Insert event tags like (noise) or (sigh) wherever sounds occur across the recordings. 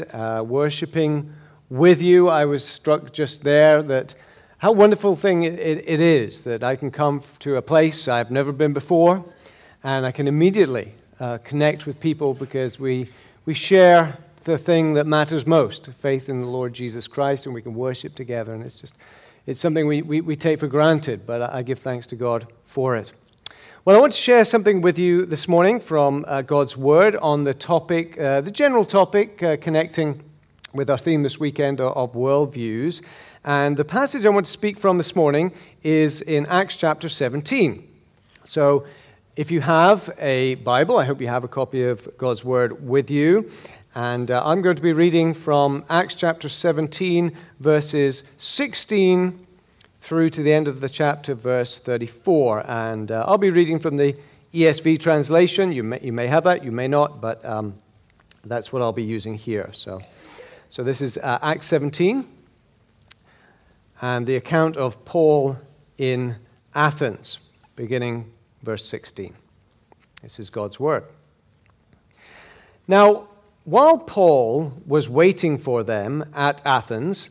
weekend uh, worshiping with you. I was struck just there that how wonderful thing it, it, it is that I can come to a place I've never been before and I can immediately uh, connect with people because we, we share the thing that matters most faith in the Lord Jesus Christ and we can worship together. And it's just it's something we, we, we take for granted, but I give thanks to God for it. Well, I want to share something with you this morning from uh, God's Word on the topic, uh, the general topic uh, connecting with our theme this weekend of, of worldviews. And the passage I want to speak from this morning is in Acts chapter 17. So, if you have a Bible, I hope you have a copy of God's Word with you. And uh, I'm going to be reading from Acts chapter 17, verses 16 through to the end of the chapter, verse 34. And uh, I'll be reading from the ESV translation. You may, you may have that, you may not, but um, that's what I'll be using here. So, so this is uh, Acts 17 and the account of Paul in Athens, beginning verse 16. This is God's word. Now, while Paul was waiting for them at Athens,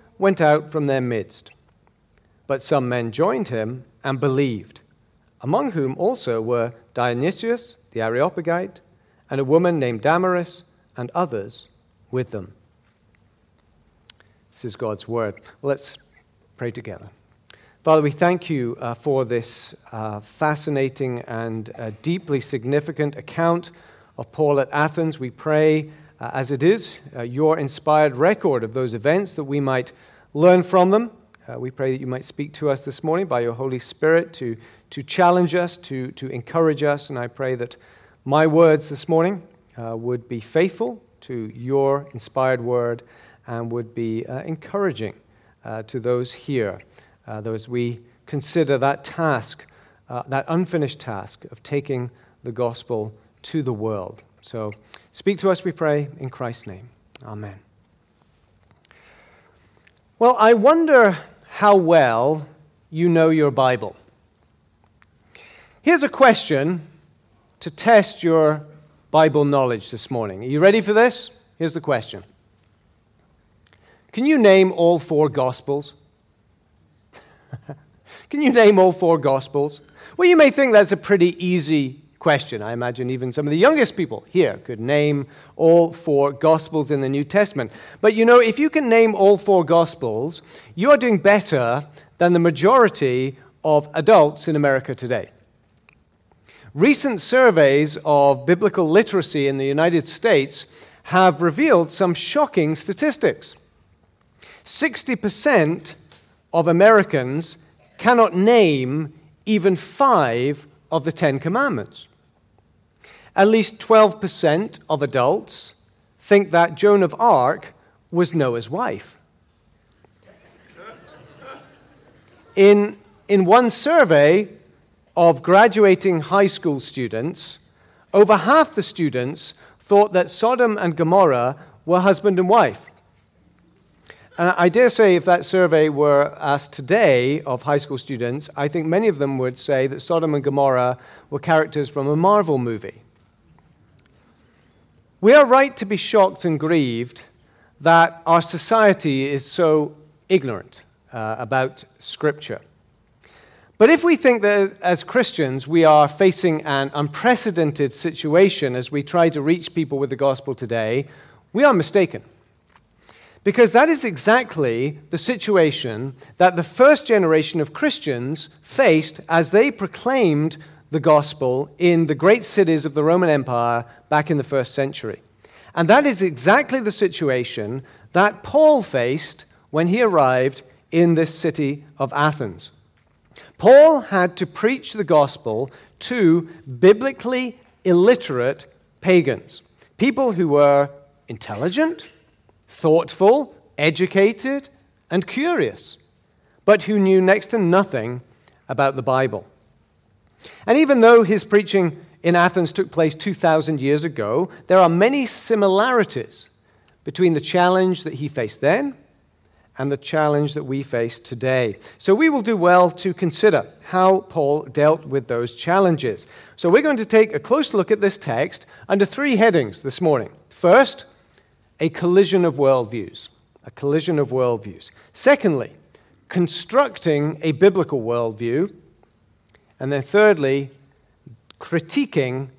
went out from their midst. But some men joined him and believed among whom also were Dionysius the Areopagite, and a woman named Damaris, and others with them. This is God's word. Let's pray together. Father, we thank you uh, for this uh, fascinating and uh, deeply significant account of Paul at Athens. We pray, uh, as it is, uh, your inspired record of those events that we might learn from them. Uh, we pray that you might speak to us this morning by your Holy Spirit to to challenge us, to, to encourage us. And I pray that my words this morning uh, would be faithful to your inspired word and would be uh, encouraging uh, to those here uh, as we consider that task, uh, that unfinished task of taking the gospel to the world. So speak to us, we pray, in Christ's name. Amen. Well, I wonder how well you know your Bible. Here's a question to test your Bible knowledge this morning. Are you ready for this? Here's the question Can you name all four Gospels? (laughs) Can you name all four Gospels? Well, you may think that's a pretty easy question. I imagine even some of the youngest people here could name all four Gospels in the New Testament. But you know, if you can name all four Gospels, you are doing better than the majority of adults in America today. Recent surveys of biblical literacy in the United States have revealed some shocking statistics. 60% of Americans cannot name even five of the Ten Commandments. At least 12% of adults think that Joan of Arc was Noah's wife. In, in one survey of graduating high school students, over half the students thought that Sodom and Gomorrah were husband and wife. And I dare say, if that survey were asked today of high school students, I think many of them would say that Sodom and Gomorrah were characters from a Marvel movie. We are right to be shocked and grieved that our society is so ignorant uh, about Scripture. But if we think that as Christians we are facing an unprecedented situation as we try to reach people with the gospel today, we are mistaken. Because that is exactly the situation that the first generation of Christians faced as they proclaimed the gospel in the great cities of the Roman Empire back in the first century. And that is exactly the situation that Paul faced when he arrived in this city of Athens. Paul had to preach the gospel to biblically illiterate pagans, people who were intelligent, thoughtful, educated, and curious, but who knew next to nothing about the Bible. And even though his preaching in Athens took place 2,000 years ago, there are many similarities between the challenge that he faced then and the challenge that we face today. So we will do well to consider how Paul dealt with those challenges. So we're going to take a close look at this text under three headings this morning. First, a collision of worldviews. A collision of worldviews. Secondly, constructing a biblical worldview. And then thirdly, critiquing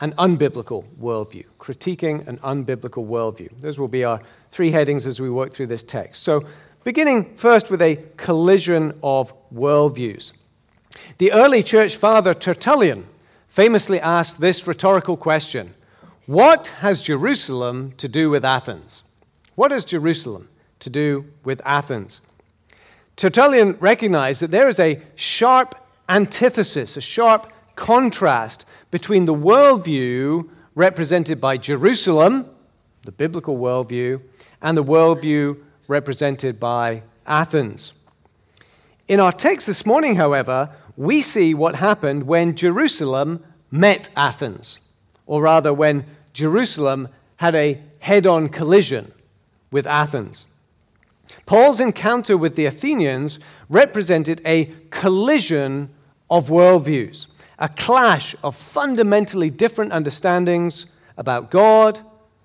an unbiblical worldview. Critiquing an unbiblical worldview. Those will be our three headings as we work through this text. So, beginning first with a collision of worldviews. The early church father Tertullian famously asked this rhetorical question What has Jerusalem to do with Athens? What has Jerusalem to do with Athens? Tertullian recognized that there is a sharp antithesis, a sharp contrast between the worldview represented by Jerusalem, the biblical worldview, and the worldview represented by Athens. In our text this morning, however, we see what happened when Jerusalem met Athens, or rather, when Jerusalem had a head on collision with Athens. Paul's encounter with the Athenians represented a collision of worldviews, a clash of fundamentally different understandings about God,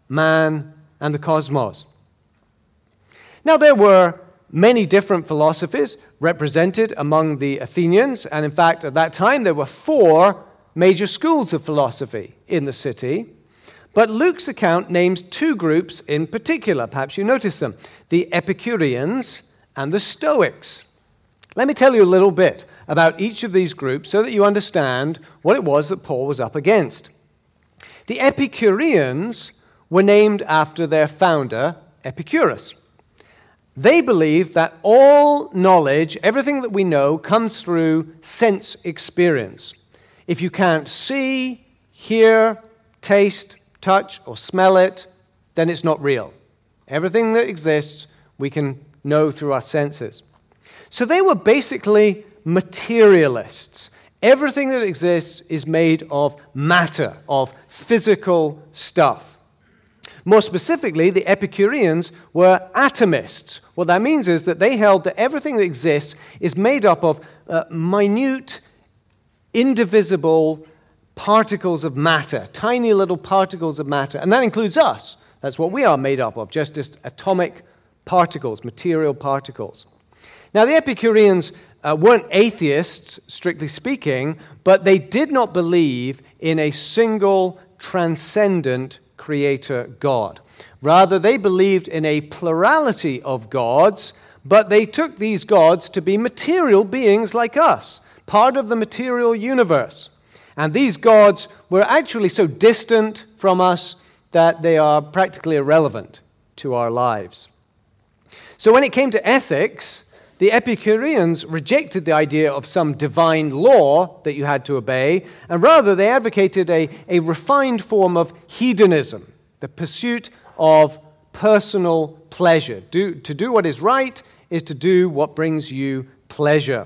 man, and the cosmos. Now, there were many different philosophies represented among the Athenians, and in fact, at that time, there were four major schools of philosophy in the city. But Luke's account names two groups in particular. Perhaps you notice them the Epicureans and the Stoics. Let me tell you a little bit about each of these groups so that you understand what it was that Paul was up against. The Epicureans were named after their founder, Epicurus. They believed that all knowledge, everything that we know, comes through sense experience. If you can't see, hear, taste, touch, or smell it, then it's not real. Everything that exists, we can know through our senses. So they were basically materialists. Everything that exists is made of matter, of physical stuff. More specifically, the Epicureans were atomists. What that means is that they held that everything that exists is made up of uh, minute, indivisible particles of matter, tiny little particles of matter. And that includes us. That's what we are made up of, just, just atomic particles, material particles. Now, the Epicureans uh, weren't atheists, strictly speaking, but they did not believe in a single transcendent creator God. Rather, they believed in a plurality of gods, but they took these gods to be material beings like us, part of the material universe. And these gods were actually so distant from us that they are practically irrelevant to our lives. So, when it came to ethics, the Epicureans rejected the idea of some divine law that you had to obey, and rather they advocated a, a refined form of hedonism, the pursuit of personal pleasure. Do, to do what is right is to do what brings you pleasure.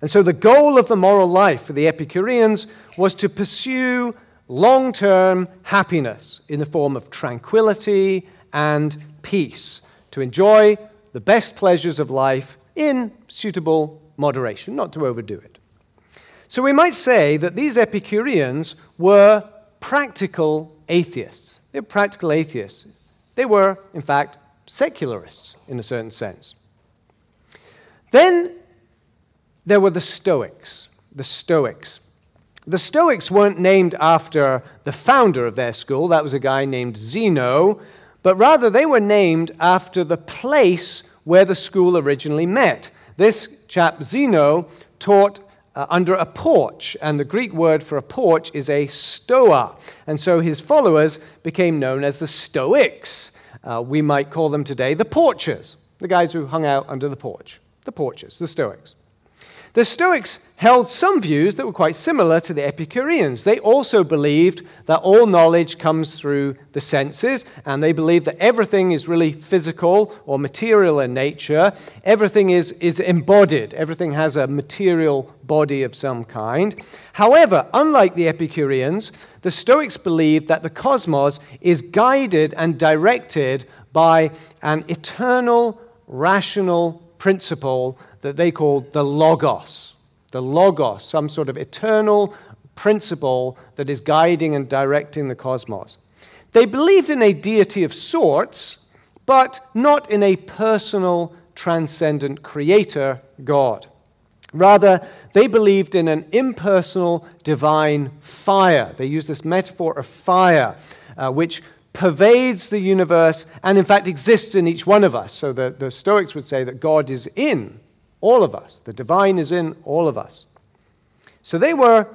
And so the goal of the moral life for the Epicureans was to pursue long term happiness in the form of tranquility and peace, to enjoy the best pleasures of life in suitable moderation, not to overdo it. So we might say that these Epicureans were practical atheists. They were practical atheists. They were, in fact, secularists in a certain sense. Then there were the Stoics. The Stoics. The Stoics weren't named after the founder of their school, that was a guy named Zeno, but rather they were named after the place where the school originally met. This chap, Zeno, taught uh, under a porch, and the Greek word for a porch is a stoa. And so his followers became known as the Stoics. Uh, we might call them today the porchers, the guys who hung out under the porch. The porchers, the Stoics. The Stoics held some views that were quite similar to the Epicureans. They also believed that all knowledge comes through the senses, and they believed that everything is really physical or material in nature. Everything is, is embodied, everything has a material body of some kind. However, unlike the Epicureans, the Stoics believed that the cosmos is guided and directed by an eternal, rational principle that they called the Logos. The Logos, some sort of eternal principle that is guiding and directing the cosmos. They believed in a deity of sorts, but not in a personal, transcendent creator God. Rather, they believed in an impersonal divine fire. They used this metaphor of fire, uh, which pervades the universe and, in fact, exists in each one of us. So the, the Stoics would say that God is in all of us. The divine is in all of us. So they were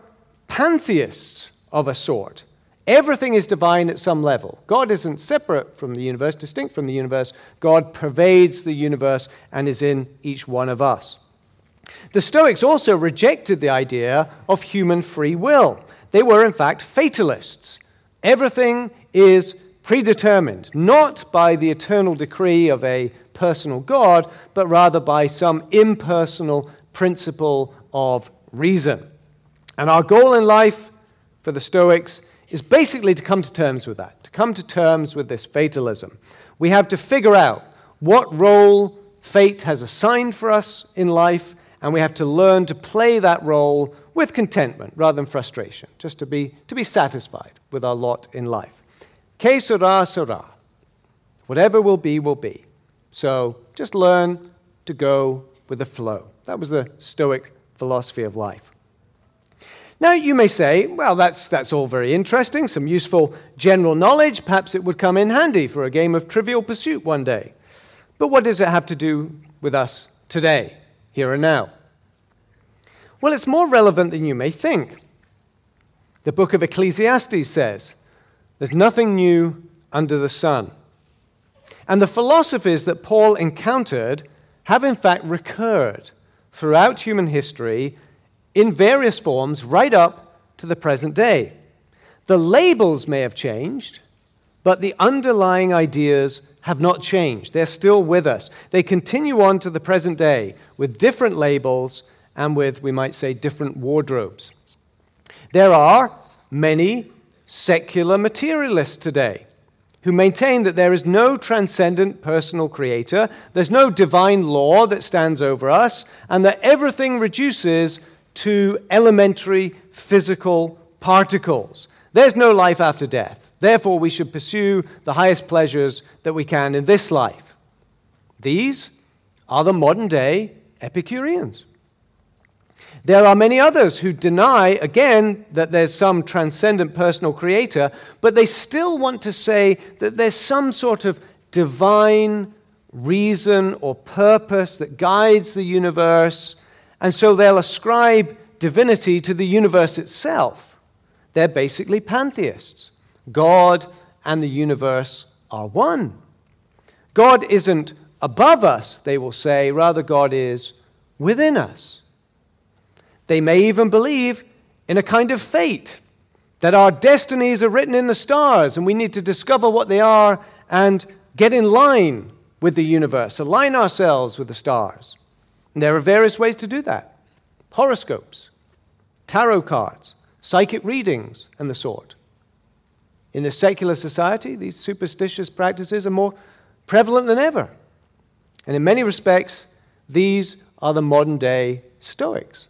pantheists of a sort. Everything is divine at some level. God isn't separate from the universe, distinct from the universe. God pervades the universe and is in each one of us. The Stoics also rejected the idea of human free will. They were, in fact, fatalists. Everything is predetermined, not by the eternal decree of a personal God, but rather by some impersonal principle of reason. And our goal in life for the Stoics is basically to come to terms with that, to come to terms with this fatalism. We have to figure out what role fate has assigned for us in life, and we have to learn to play that role with contentment rather than frustration, just to be, to be satisfied with our lot in life. Que sera, sera. Whatever will be, will be. So just learn to go with the flow. That was the Stoic philosophy of life. Now, you may say, well, that's, that's all very interesting, some useful general knowledge. Perhaps it would come in handy for a game of trivial pursuit one day. But what does it have to do with us today, here and now? Well, it's more relevant than you may think. The book of Ecclesiastes says, There's nothing new under the sun. And the philosophies that Paul encountered have in fact recurred throughout human history in various forms right up to the present day. The labels may have changed, but the underlying ideas have not changed. They're still with us. They continue on to the present day with different labels and with, we might say, different wardrobes. There are many secular materialists today who maintain that there is no transcendent personal creator, there's no divine law that stands over us, and that everything reduces to elementary physical particles. There's no life after death. Therefore, we should pursue the highest pleasures that we can in this life. These are the modern day Epicureans. There are many others who deny, again, that there's some transcendent personal creator, but they still want to say that there's some sort of divine reason or purpose that guides the universe, and so they'll ascribe divinity to the universe itself. They're basically pantheists. God and the universe are one. God isn't above us, they will say, rather, God is within us. They may even believe in a kind of fate, that our destinies are written in the stars and we need to discover what they are and get in line with the universe, align ourselves with the stars. And there are various ways to do that horoscopes, tarot cards, psychic readings, and the sort. In the secular society, these superstitious practices are more prevalent than ever. And in many respects, these are the modern day Stoics.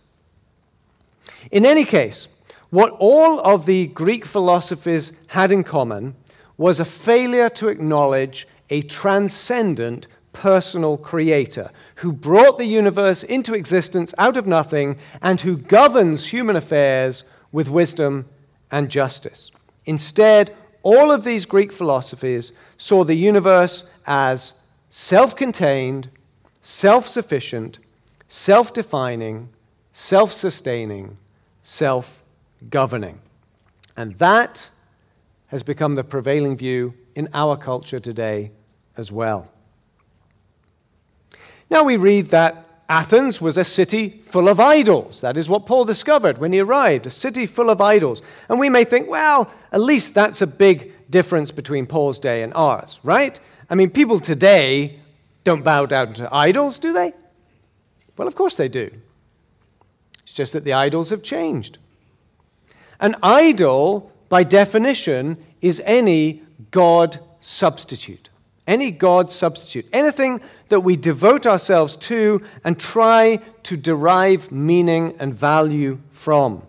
In any case, what all of the Greek philosophies had in common was a failure to acknowledge a transcendent personal creator who brought the universe into existence out of nothing and who governs human affairs with wisdom and justice. Instead, all of these Greek philosophies saw the universe as self contained, self sufficient, self defining, self sustaining, self governing. And that has become the prevailing view in our culture today as well. Now we read that Athens was a city full of idols. That is what Paul discovered when he arrived, a city full of idols. And we may think, well, at least that's a big difference between Paul's day and ours, right? I mean, people today don't bow down to idols, do they? Well, of course they do. It's just that the idols have changed. An idol, by definition, is any God substitute. Any God substitute. Anything that we devote ourselves to and try to derive meaning and value from.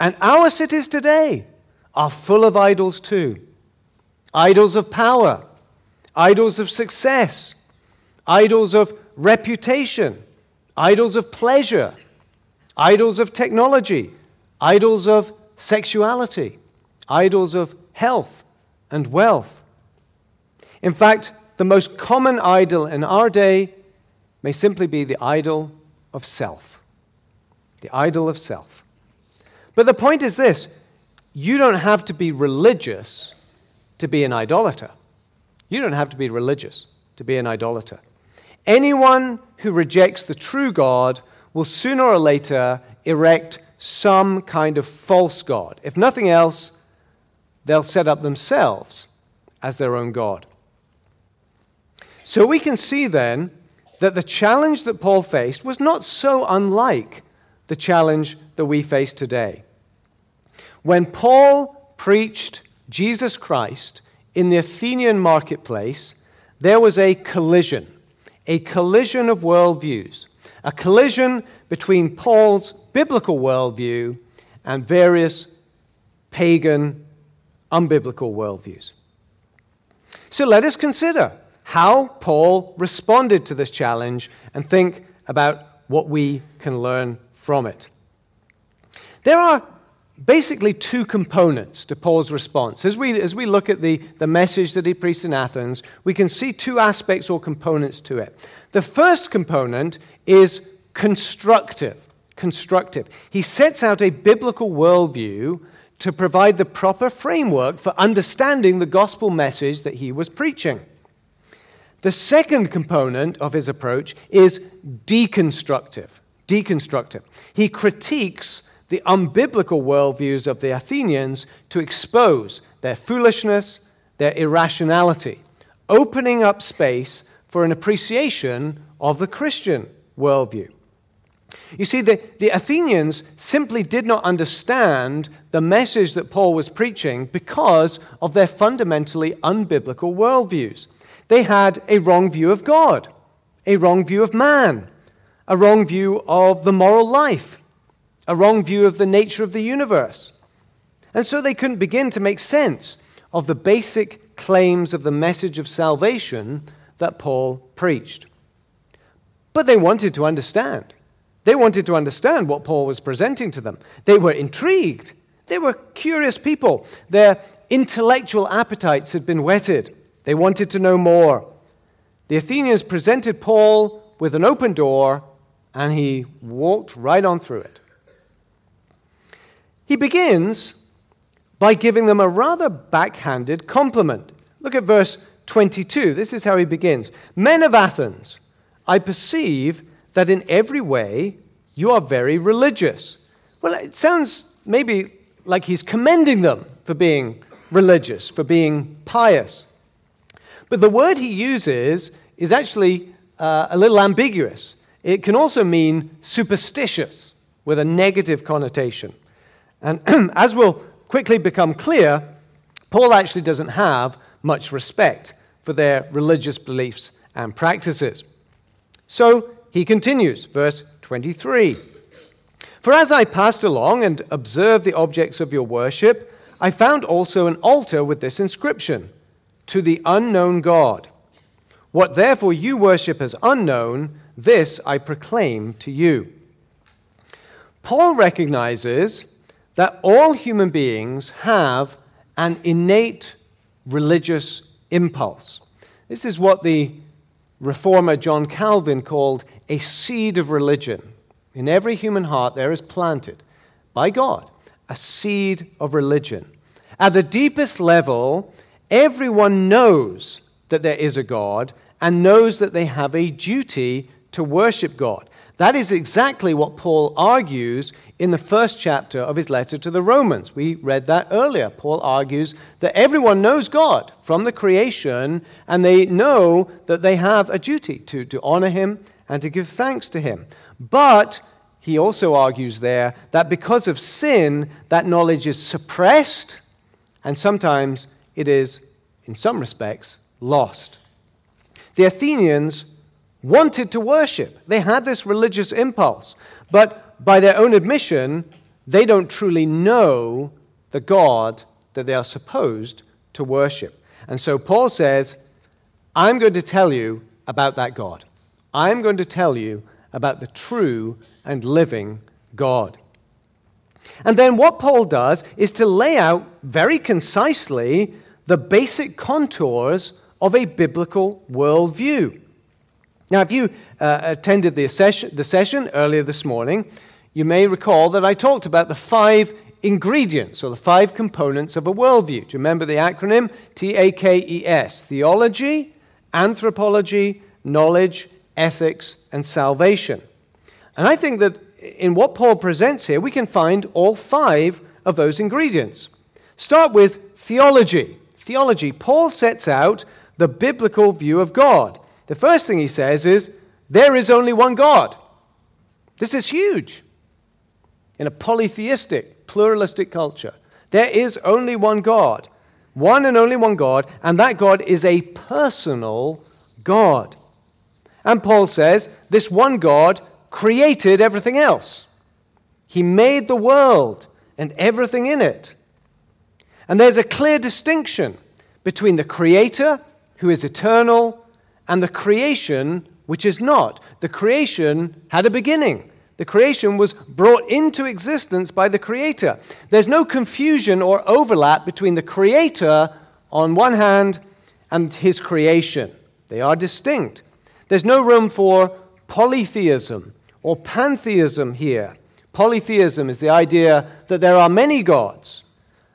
And our cities today are full of idols too idols of power, idols of success, idols of reputation, idols of pleasure, idols of technology, idols of sexuality, idols of health and wealth. In fact, the most common idol in our day may simply be the idol of self. The idol of self. But the point is this you don't have to be religious to be an idolater. You don't have to be religious to be an idolater. Anyone who rejects the true God will sooner or later erect some kind of false God. If nothing else, they'll set up themselves as their own God. So we can see then that the challenge that Paul faced was not so unlike the challenge that we face today. When Paul preached Jesus Christ in the Athenian marketplace, there was a collision, a collision of worldviews, a collision between Paul's biblical worldview and various pagan, unbiblical worldviews. So let us consider how Paul responded to this challenge and think about what we can learn from it. There are basically two components to Paul's response. As we, as we look at the, the message that he preached in Athens, we can see two aspects or components to it. The first component is constructive. Constructive. He sets out a biblical worldview to provide the proper framework for understanding the gospel message that he was preaching. The second component of his approach is deconstructive. Deconstructive. He critiques the unbiblical worldviews of the Athenians to expose their foolishness, their irrationality. opening up space for an appreciation of the Christian worldview. You see, the, the Athenians simply did not understand the message that Paul was preaching because of their fundamentally unbiblical worldviews. They had a wrong view of God, a wrong view of man, a wrong view of the moral life, a wrong view of the nature of the universe. And so they couldn't begin to make sense of the basic claims of the message of salvation that Paul preached. But they wanted to understand. They wanted to understand what Paul was presenting to them. They were intrigued. They were curious people. Their intellectual appetites had been whetted. They wanted to know more. The Athenians presented Paul with an open door, and he walked right on through it. He begins by giving them a rather backhanded compliment. Look at verse 22. This is how he begins Men of Athens, I perceive that in every way you are very religious. Well, it sounds maybe like he's commending them for being religious, for being pious. But the word he uses is actually uh, a little ambiguous. It can also mean superstitious with a negative connotation. And (clears throat) as will quickly become clear, Paul actually doesn't have much respect for their religious beliefs and practices. So he continues, verse 23. For as I passed along and observed the objects of your worship, I found also an altar with this inscription To the unknown God. What therefore you worship as unknown, this I proclaim to you. Paul recognizes that all human beings have an innate religious impulse. This is what the reformer John Calvin called a seed of religion. In every human heart, there is planted by God a seed of religion. At the deepest level, everyone knows that there is a God and knows that they have a duty to worship God. That is exactly what Paul argues in the first chapter of his letter to the Romans. We read that earlier. Paul argues that everyone knows God from the creation, and they know that they have a duty to, to honor him and to give thanks to him. But he also argues there that because of sin, that knowledge is suppressed, and sometimes it is, in some respects, lost. The Athenians wanted to worship, they had this religious impulse, but by their own admission, they don't truly know the God that they are supposed to worship. And so Paul says, I'm going to tell you about that God. I'm going to tell you about the true and living God. And then what Paul does is to lay out very concisely the basic contours of a biblical worldview. Now, if you uh, attended the session, the session earlier this morning, you may recall that I talked about the five ingredients or the five components of a worldview. Do you remember the acronym? T A K E S theology, anthropology, knowledge, ethics, and salvation. And I think that in what Paul presents here, we can find all five of those ingredients. Start with theology. Theology. Paul sets out the biblical view of God. The first thing he says is, there is only one God. This is huge in a polytheistic, pluralistic culture. There is only one God, one and only one God, and that God is a personal God. And Paul says this one God created everything else. He made the world and everything in it. And there's a clear distinction between the Creator, who is eternal, and the creation, which is not. The creation had a beginning, the creation was brought into existence by the Creator. There's no confusion or overlap between the Creator on one hand and His creation. They are distinct. There's no room for polytheism or pantheism here. Polytheism is the idea that there are many gods,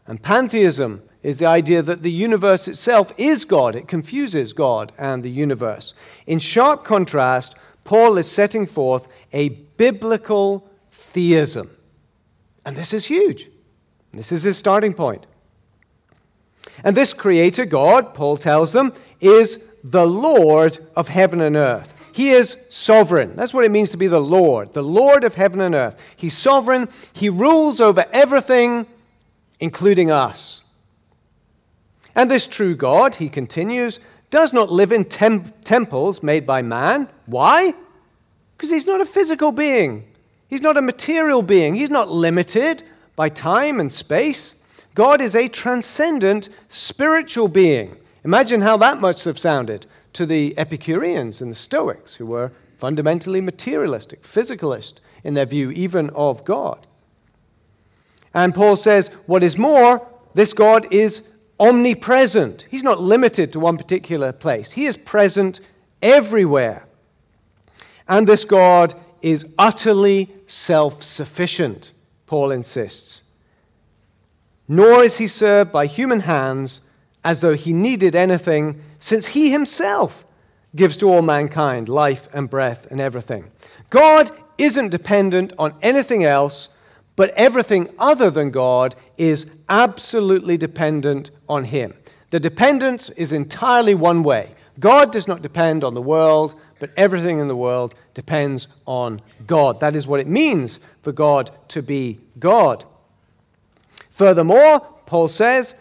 and pantheism is the idea that the universe itself is God. It confuses God and the universe. In sharp contrast, Paul is setting forth a biblical theism. And this is huge. This is his starting point. And this Creator God, Paul tells them, is the Lord of heaven and earth. He is sovereign. That's what it means to be the Lord, the Lord of heaven and earth. He's sovereign. He rules over everything, including us. And this true God, he continues, does not live in temples made by man. Why? Because he's not a physical being. He's not a material being. He's not limited by time and space. God is a transcendent spiritual being. Imagine how that must have sounded to the Epicureans and the Stoics, who were fundamentally materialistic, physicalist in their view, even of God. And Paul says, what is more, this God is omnipresent. He's not limited to one particular place, He is present everywhere. And this God is utterly self sufficient, Paul insists. Nor is he served by human hands as though he needed anything, since he himself gives to all mankind life and breath and everything. God isn't dependent on anything else, but everything other than God is absolutely dependent on him. The dependence is entirely one way. God does not depend on the world, but everything in the world depends on God. That is what it means for God to be God. Furthermore, Paul says,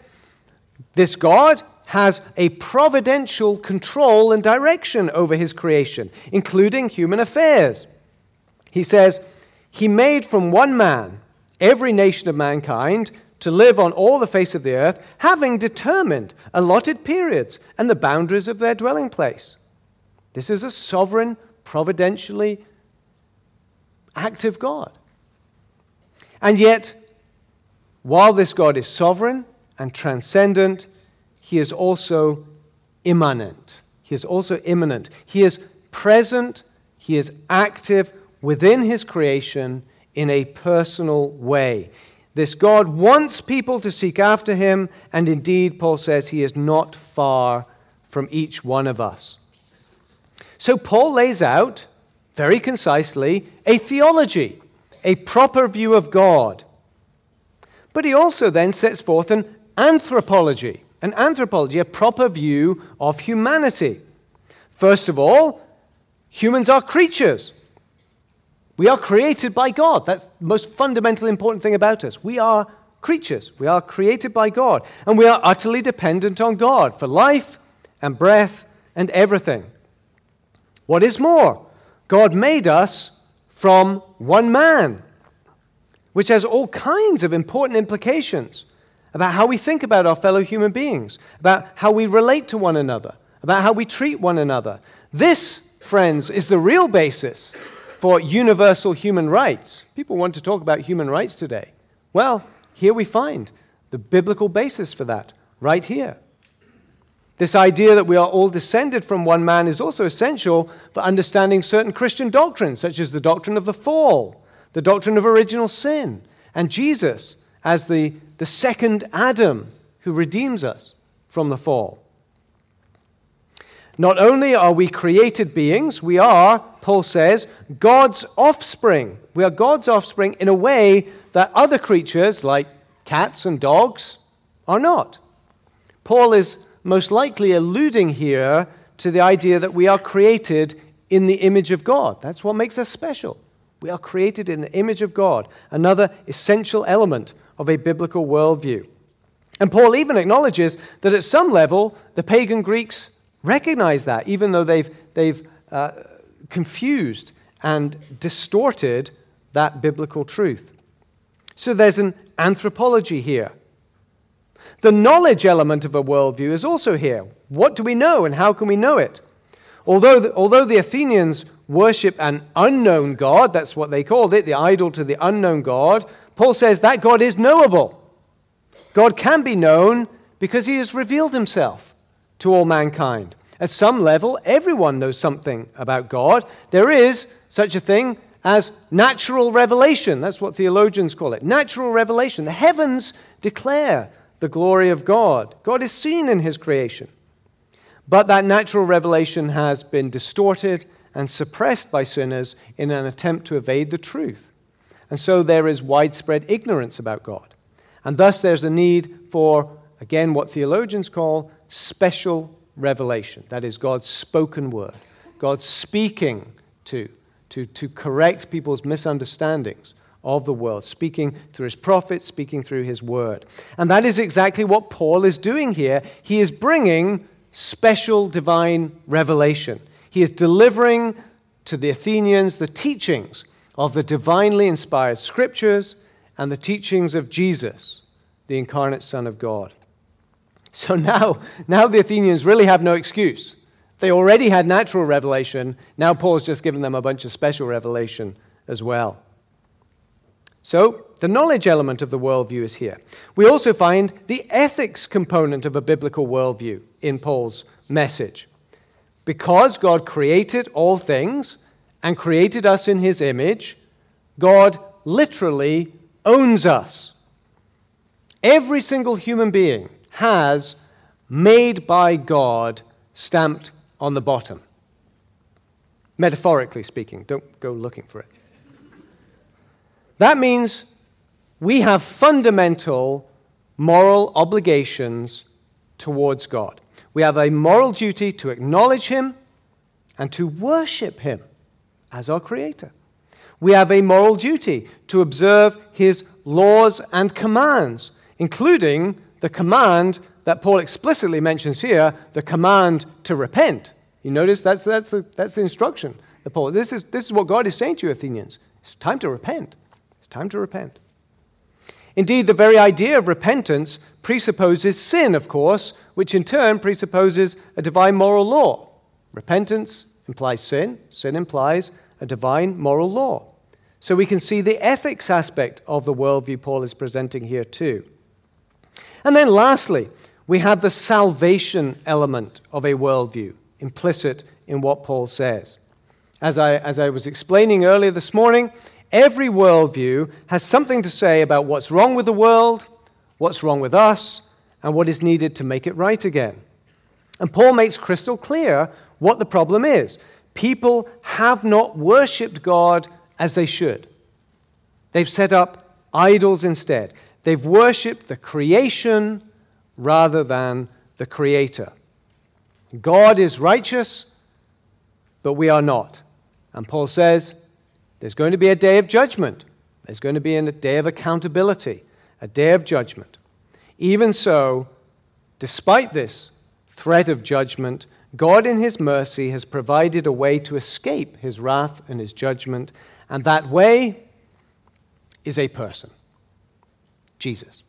this God has a providential control and direction over his creation, including human affairs. He says, He made from one man every nation of mankind to live on all the face of the earth, having determined allotted periods and the boundaries of their dwelling place. This is a sovereign, providentially active God. And yet, while this God is sovereign and transcendent, he is also immanent. He is also immanent. He is present, he is active within his creation in a personal way. This God wants people to seek after him, and indeed, Paul says, he is not far from each one of us. So, Paul lays out very concisely a theology, a proper view of God. But he also then sets forth an anthropology, an anthropology, a proper view of humanity. First of all, humans are creatures. We are created by God. That's the most fundamental important thing about us. We are creatures. We are created by God. And we are utterly dependent on God for life and breath and everything. What is more, God made us from one man, which has all kinds of important implications about how we think about our fellow human beings, about how we relate to one another, about how we treat one another. This, friends, is the real basis for universal human rights. People want to talk about human rights today. Well, here we find the biblical basis for that, right here. This idea that we are all descended from one man is also essential for understanding certain Christian doctrines, such as the doctrine of the fall, the doctrine of original sin, and Jesus as the, the second Adam who redeems us from the fall. Not only are we created beings, we are, Paul says, God's offspring. We are God's offspring in a way that other creatures, like cats and dogs, are not. Paul is most likely alluding here to the idea that we are created in the image of God. That's what makes us special. We are created in the image of God, another essential element of a biblical worldview. And Paul even acknowledges that at some level, the pagan Greeks recognize that, even though they've, they've uh, confused and distorted that biblical truth. So there's an anthropology here. The knowledge element of a worldview is also here. What do we know and how can we know it? Although the, although the Athenians worship an unknown God, that's what they called it, the idol to the unknown God, Paul says that God is knowable. God can be known because he has revealed himself to all mankind. At some level, everyone knows something about God. There is such a thing as natural revelation. That's what theologians call it. Natural revelation. The heavens declare the glory of God. God is seen in his creation. But that natural revelation has been distorted and suppressed by sinners in an attempt to evade the truth. And so there is widespread ignorance about God. And thus there's a need for Again, what theologians call special revelation. That is God's spoken word, God speaking to, to, to correct people's misunderstandings of the world, speaking through his prophets, speaking through his word. And that is exactly what Paul is doing here. He is bringing special divine revelation. He is delivering to the Athenians the teachings of the divinely inspired scriptures and the teachings of Jesus, the incarnate Son of God. So now, now the Athenians really have no excuse. They already had natural revelation. Now Paul's just given them a bunch of special revelation as well. So, the knowledge element of the worldview is here. We also find the ethics component of a biblical worldview in Paul's message. Because God created all things and created us in his image, God literally owns us. Every single human being has made by God stamped on the bottom. Metaphorically speaking, don't go looking for it. That means we have fundamental moral obligations towards God. We have a moral duty to acknowledge Him and to worship Him as our Creator. We have a moral duty to observe His laws and commands, including the command that Paul explicitly mentions here the command to repent. You notice that's, that's, the, that's the instruction that Paul. This is, this is what God is saying to you, Athenians. It's time to repent. It's time to repent. Indeed, the very idea of repentance presupposes sin, of course, which in turn presupposes a divine moral law. Repentance implies sin, sin implies a divine moral law. So we can see the ethics aspect of the worldview Paul is presenting here, too. And then lastly, we have the salvation element of a worldview implicit in what Paul says. As I, as I was explaining earlier this morning, Every worldview has something to say about what's wrong with the world, what's wrong with us, and what is needed to make it right again. And Paul makes crystal clear what the problem is. People have not worshipped God as they should. They've set up idols instead. They've worshipped the creation rather than the creator. God is righteous, but we are not. And Paul says, there's going to be a day of judgment. There's going to be a day of accountability, a day of judgment. Even so, despite this threat of judgment, God, in His mercy, has provided a way to escape His wrath and His judgment, and that way is a person Jesus.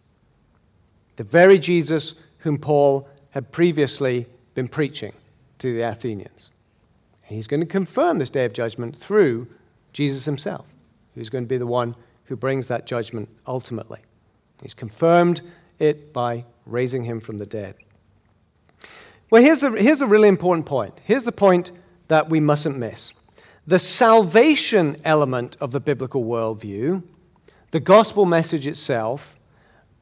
The very Jesus whom Paul had previously been preaching to the Athenians. he's going to confirm this day of judgment through Jesus himself, who's going to be the one who brings that judgment ultimately. He's confirmed it by raising him from the dead. Well, here's the, here's the really important point. Here's the point that we mustn't miss. The salvation element of the biblical worldview, the gospel message itself,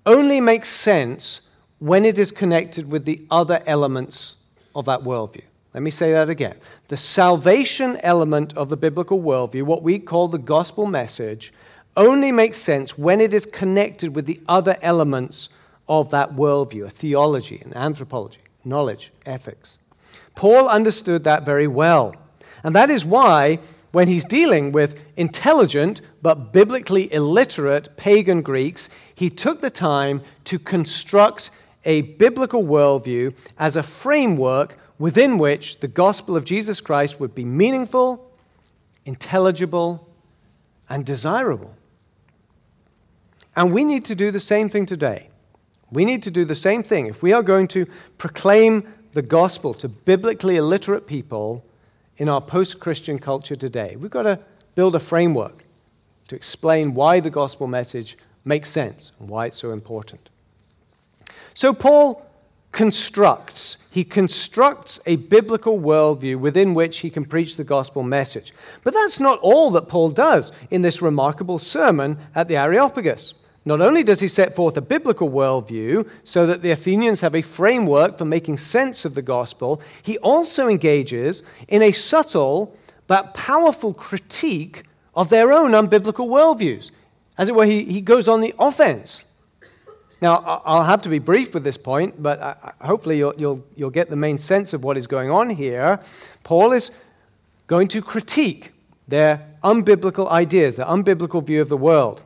only makes sense when it is connected with the other elements of that worldview. Let me say that again. The salvation element of the biblical worldview, what we call the gospel message, only makes sense when it is connected with the other elements of that worldview a theology, an anthropology, knowledge, ethics. Paul understood that very well. And that is why, when he's dealing with intelligent but biblically illiterate pagan Greeks, he took the time to construct a biblical worldview as a framework within which the gospel of Jesus Christ would be meaningful, intelligible, and desirable. And we need to do the same thing today. We need to do the same thing. If we are going to proclaim the gospel to biblically illiterate people in our post Christian culture today, we've got to build a framework to explain why the gospel message makes sense and why it's so important. So, Paul constructs. He constructs a biblical worldview within which he can preach the gospel message. But that's not all that Paul does in this remarkable sermon at the Areopagus. Not only does he set forth a biblical worldview so that the Athenians have a framework for making sense of the gospel, he also engages in a subtle but powerful critique of their own unbiblical worldviews. As it were, he, he goes on the offense Now, I'll have to be brief with this point, but hopefully you'll, you'll, you'll get the main sense of what is going on here. Paul is going to critique their unbiblical ideas, their unbiblical view of the world.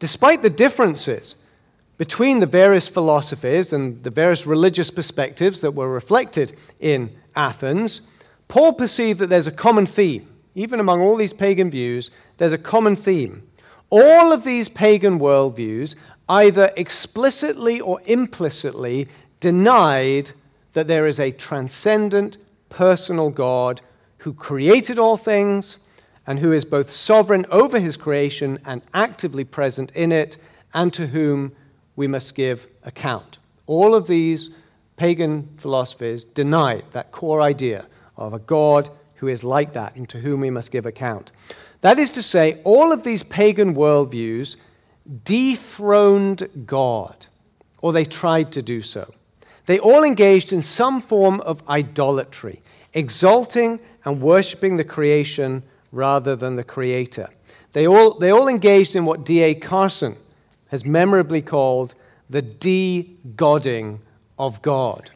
Despite the differences between the various philosophies and the various religious perspectives that were reflected in Athens, Paul perceived that there's a common theme. Even among all these pagan views, there's a common theme. All of these pagan worldviews either explicitly or implicitly denied that there is a transcendent, personal God who created all things and who is both sovereign over his creation and actively present in it, and to whom we must give account. All of these pagan philosophies deny that core idea of a God who is like that and to whom we must give account. That is to say, all of these pagan worldviews dethroned God, or they tried to do so. They all engaged in some form of idolatry, exalting and worshipping the creation rather than the creator. They all, they all engaged in what D.A. Carson has memorably called the de godding of God,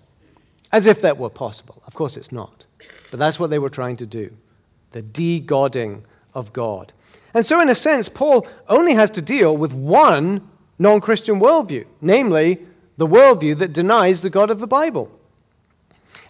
as if that were possible. Of course, it's not. But that's what they were trying to do the de godding of God. And so, in a sense, Paul only has to deal with one non Christian worldview, namely the worldview that denies the God of the Bible.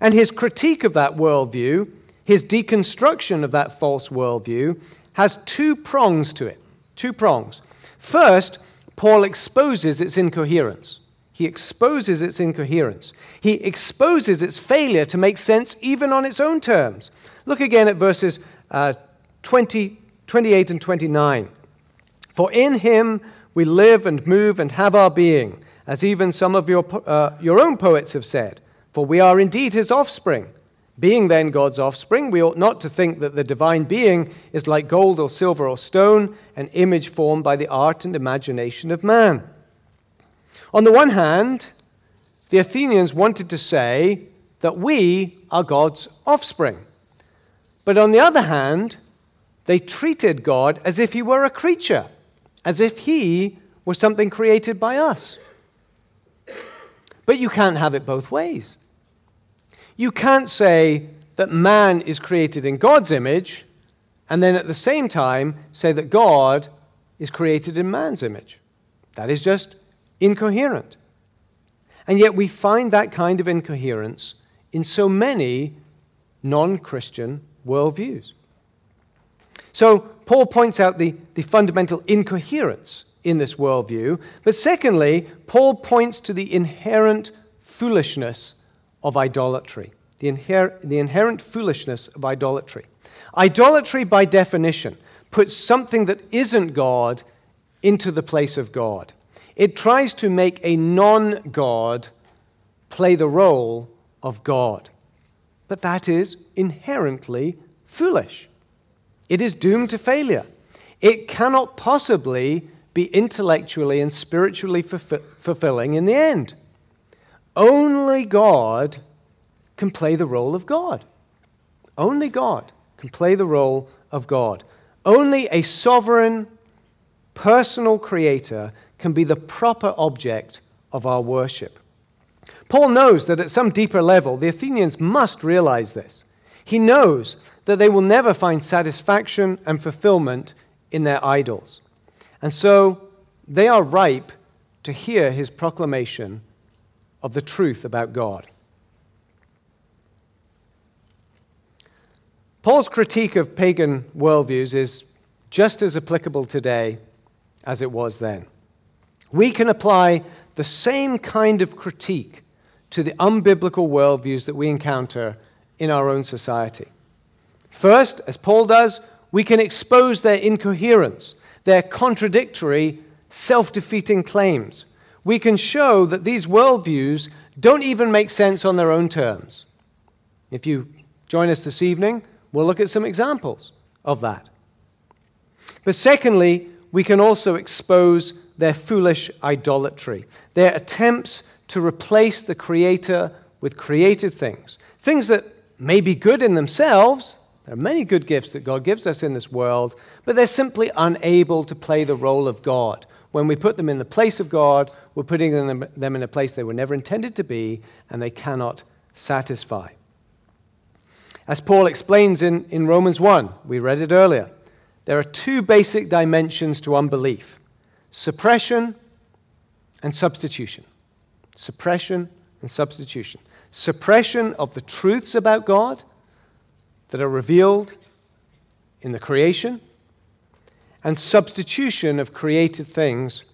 And his critique of that worldview, his deconstruction of that false worldview, has two prongs to it. Two prongs. First, Paul exposes its incoherence. He exposes its incoherence. He exposes its failure to make sense even on its own terms. Look again at verses uh, 20, 28 and 29. For in him we live and move and have our being, as even some of your, uh, your own poets have said. For we are indeed his offspring. Being then God's offspring, we ought not to think that the divine being is like gold or silver or stone, an image formed by the art and imagination of man. On the one hand, the Athenians wanted to say that we are God's offspring. But on the other hand, they treated God as if he were a creature, as if he was something created by us. But you can't have it both ways. You can't say that man is created in God's image and then at the same time say that God is created in man's image. That is just incoherent. And yet we find that kind of incoherence in so many non Christian worldviews. So Paul points out the, the fundamental incoherence in this worldview. But secondly, Paul points to the inherent foolishness of idolatry. The, inher- the inherent foolishness of idolatry. Idolatry, by definition, puts something that isn't God into the place of God. It tries to make a non God play the role of God. But that is inherently foolish. It is doomed to failure. It cannot possibly be intellectually and spiritually fulfilling in the end. Only God can play the role of God. Only God can play the role of God. Only a sovereign, personal creator can be the proper object of our worship. Paul knows that at some deeper level, the Athenians must realize this. He knows that they will never find satisfaction and fulfillment in their idols. And so they are ripe to hear his proclamation of the truth about God. Paul's critique of pagan worldviews is just as applicable today as it was then we can apply the same kind of critique to the unbiblical worldviews that we encounter in our own society. First, as Paul does, we can expose their incoherence, their contradictory, self defeating claims. We can show that these worldviews don't even make sense on their own terms. If you join us this evening, we'll look at some examples of that. But secondly, we can also expose their foolish idolatry, their attempts to replace the Creator with created things, things that may be good in themselves. There are many good gifts that God gives us in this world, but they're simply unable to play the role of God when we put them in the place of God, we're putting them, in a place they were never intended to be and they cannot satisfy. As Paul explains in, in Romans 1, we read it earlier, there are two basic dimensions to unbelief suppression and substitution. Suppression and substitution. Suppression of the truths about God that are revealed in the creation, and substitution of created things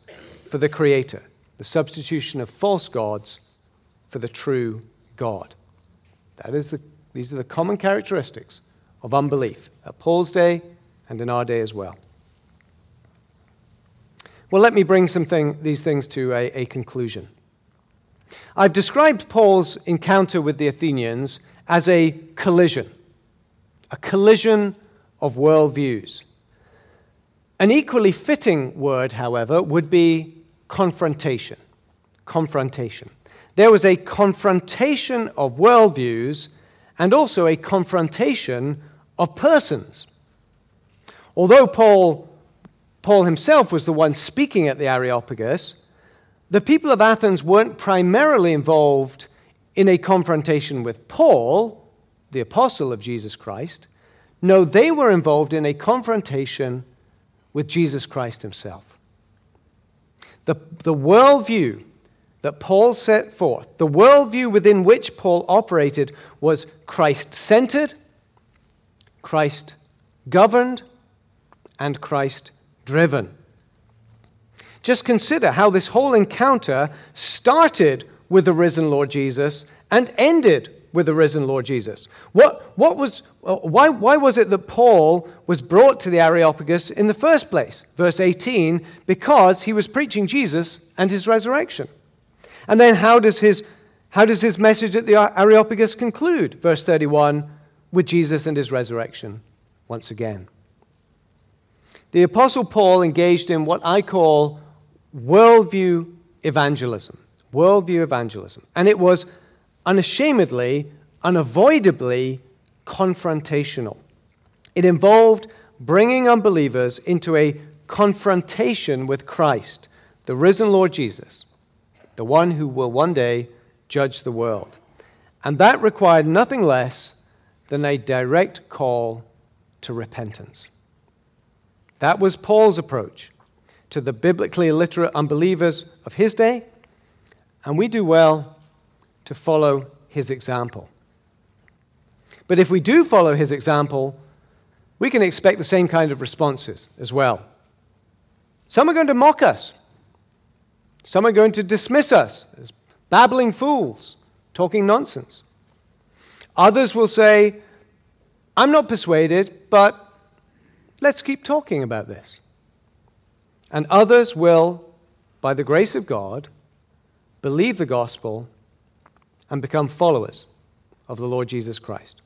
for the Creator, the substitution of false gods for the true God. That is the, these are the common characteristics of unbelief at Paul's day and in our day as well. Well, let me bring thing, these things to a, a conclusion. I've described Paul's encounter with the Athenians as a collision, a collision of worldviews. An equally fitting word, however, would be confrontation. Confrontation. There was a confrontation of worldviews and also a confrontation of persons. Although Paul, Paul himself was the one speaking at the Areopagus, the people of Athens weren't primarily involved in a confrontation with Paul, the apostle of Jesus Christ. No, they were involved in a confrontation with Jesus Christ himself. The, the worldview that Paul set forth, the worldview within which Paul operated, was Christ centered, Christ governed, and Christ driven. Just consider how this whole encounter started with the risen Lord Jesus and ended with the risen Lord Jesus. What, what was, uh, why, why was it that Paul was brought to the Areopagus in the first place? Verse 18, because he was preaching Jesus and his resurrection. And then how does his, how does his message at the Areopagus conclude? Verse 31, with Jesus and his resurrection once again. The Apostle Paul engaged in what I call worldview evangelism. Worldview evangelism. And it was unashamedly, unavoidably confrontational. It involved bringing unbelievers into a confrontation with Christ, the risen Lord Jesus, the one who will one day judge the world. And that required nothing less than a direct call to repentance. That was Paul's approach to the biblically illiterate unbelievers of his day, and we do well to follow his example. But if we do follow his example, we can expect the same kind of responses as well. Some are going to mock us, some are going to dismiss us as babbling fools, talking nonsense. Others will say, I'm not persuaded, but let's keep talking about this. And others will, by the grace of God, believe the gospel and become followers of the Lord Jesus Christ.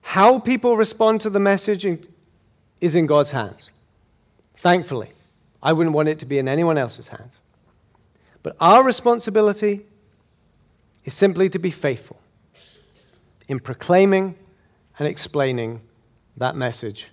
How people respond to the message is in God's hands. Thankfully, I wouldn't want it to be in anyone else's hands. But our responsibility is simply to be faithful in proclaiming and explaining that message